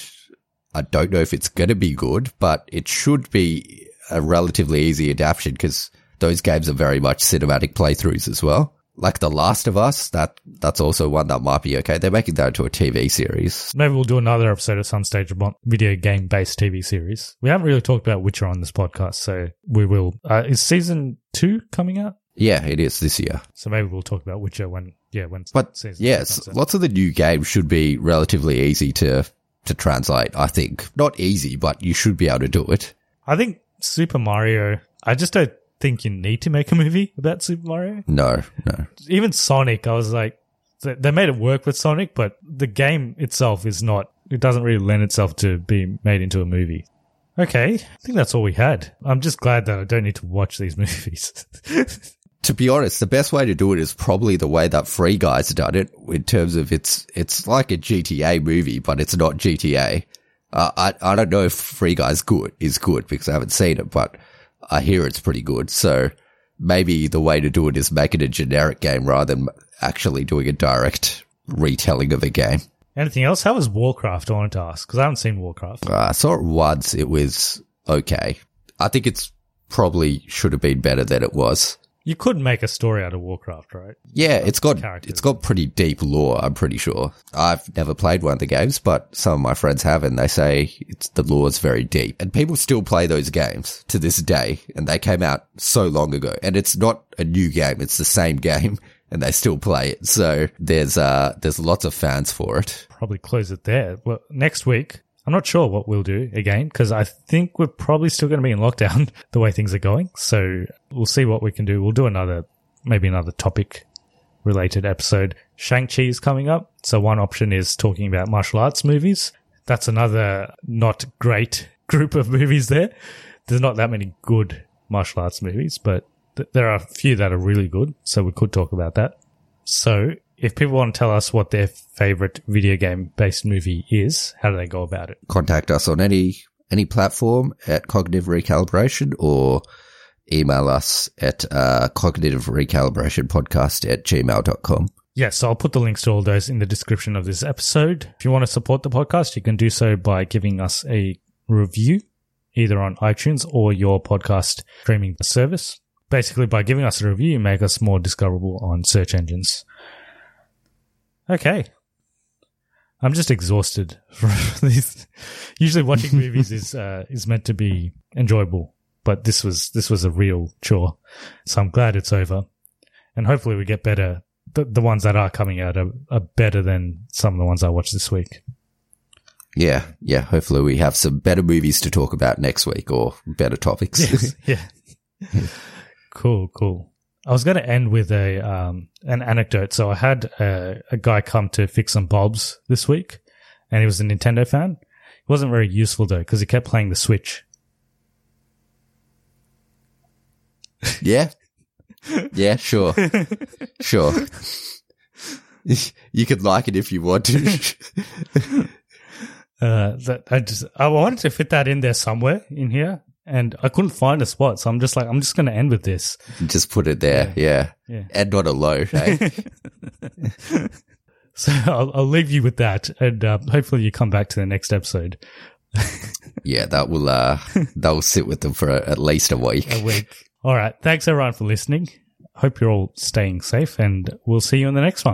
I don't know if it's going to be good, but it should be a relatively easy adaptation because those games are very much cinematic playthroughs as well. Like The Last of Us, that that's also one that might be okay. They're making that into a TV series. Maybe we'll do another episode at some stage about video game based TV series. We haven't really talked about Witcher on this podcast, so we will. Uh, is season two coming out? Yeah, it is this year. So maybe we'll talk about Witcher when, yeah, when. But season two yes, lots of the new games should be relatively easy to to translate. I think not easy, but you should be able to do it. I think Super Mario. I just don't think you need to make a movie about Super Mario. No, no. Even Sonic, I was like, they made it work with Sonic, but the game itself is not. It doesn't really lend itself to be made into a movie. Okay, I think that's all we had. I'm just glad that I don't need to watch these *laughs* movies. To be honest, the best way to do it is probably the way that Free Guy's done it in terms of it's, it's like a GTA movie, but it's not GTA. Uh, I, I don't know if Free Guy's good, is good because I haven't seen it, but I hear it's pretty good. So maybe the way to do it is make it a generic game rather than actually doing a direct retelling of a game. Anything else? How was Warcraft? I wanted to ask because I haven't seen Warcraft. Uh, I saw it once. It was okay. I think it's probably should have been better than it was. You could make a story out of Warcraft, right? Yeah, it's got characters. it's got pretty deep lore. I'm pretty sure. I've never played one of the games, but some of my friends have, and they say it's the lore's very deep. And people still play those games to this day, and they came out so long ago. And it's not a new game; it's the same *laughs* game, and they still play it. So there's uh there's lots of fans for it. Probably close it there. Well, next week, I'm not sure what we'll do again because I think we're probably still going to be in lockdown *laughs* the way things are going. So we'll see what we can do. We'll do another, maybe another topic related episode. Shang-Chi is coming up. So one option is talking about martial arts movies. That's another not great *laughs* group of movies there. There's not that many good martial arts movies, but th- there are a few that are really good. So we could talk about that. So if people want to tell us what their favorite video game based movie is, how do they go about it? Contact us on any any platform at Cognitive Recalibration or email us at uh, cognitive recalibration podcast at gmail.com. Yes, so I'll put the links to all those in the description of this episode. If you want to support the podcast, you can do so by giving us a review either on iTunes or your podcast streaming service. Basically, by giving us a review, you make us more discoverable on search engines. Okay. I'm just exhausted *laughs* from these. Usually watching *laughs* movies is, uh, is meant to be enjoyable, but this was, this was a real chore. So I'm glad it's over and hopefully we get better. The, the ones that are coming out are, are better than some of the ones I watched this week. Yeah, yeah. Hopefully, we have some better movies to talk about next week or better topics. *laughs* yeah. cool, cool. I was going to end with a um, an anecdote. So I had a, a guy come to fix some bulbs this week, and he was a Nintendo fan. It wasn't very useful though because he kept playing the Switch. yeah, yeah. Sure, *laughs* sure. You could like it if you want to. *laughs* Uh, that I just I wanted to fit that in there somewhere in here, and I couldn't find a spot. So I'm just like, I'm just going to end with this. Just put it there. Yeah, Yeah. and not a low. *laughs* Hey? So I'll, I'll leave you with that, and uh, hopefully you come back to the next episode. *laughs* yeah, that will uh, that will sit with them for a, at least a week. a week. All right. Thanks everyone for listening. Hope you're all staying safe and we'll see you in the next one.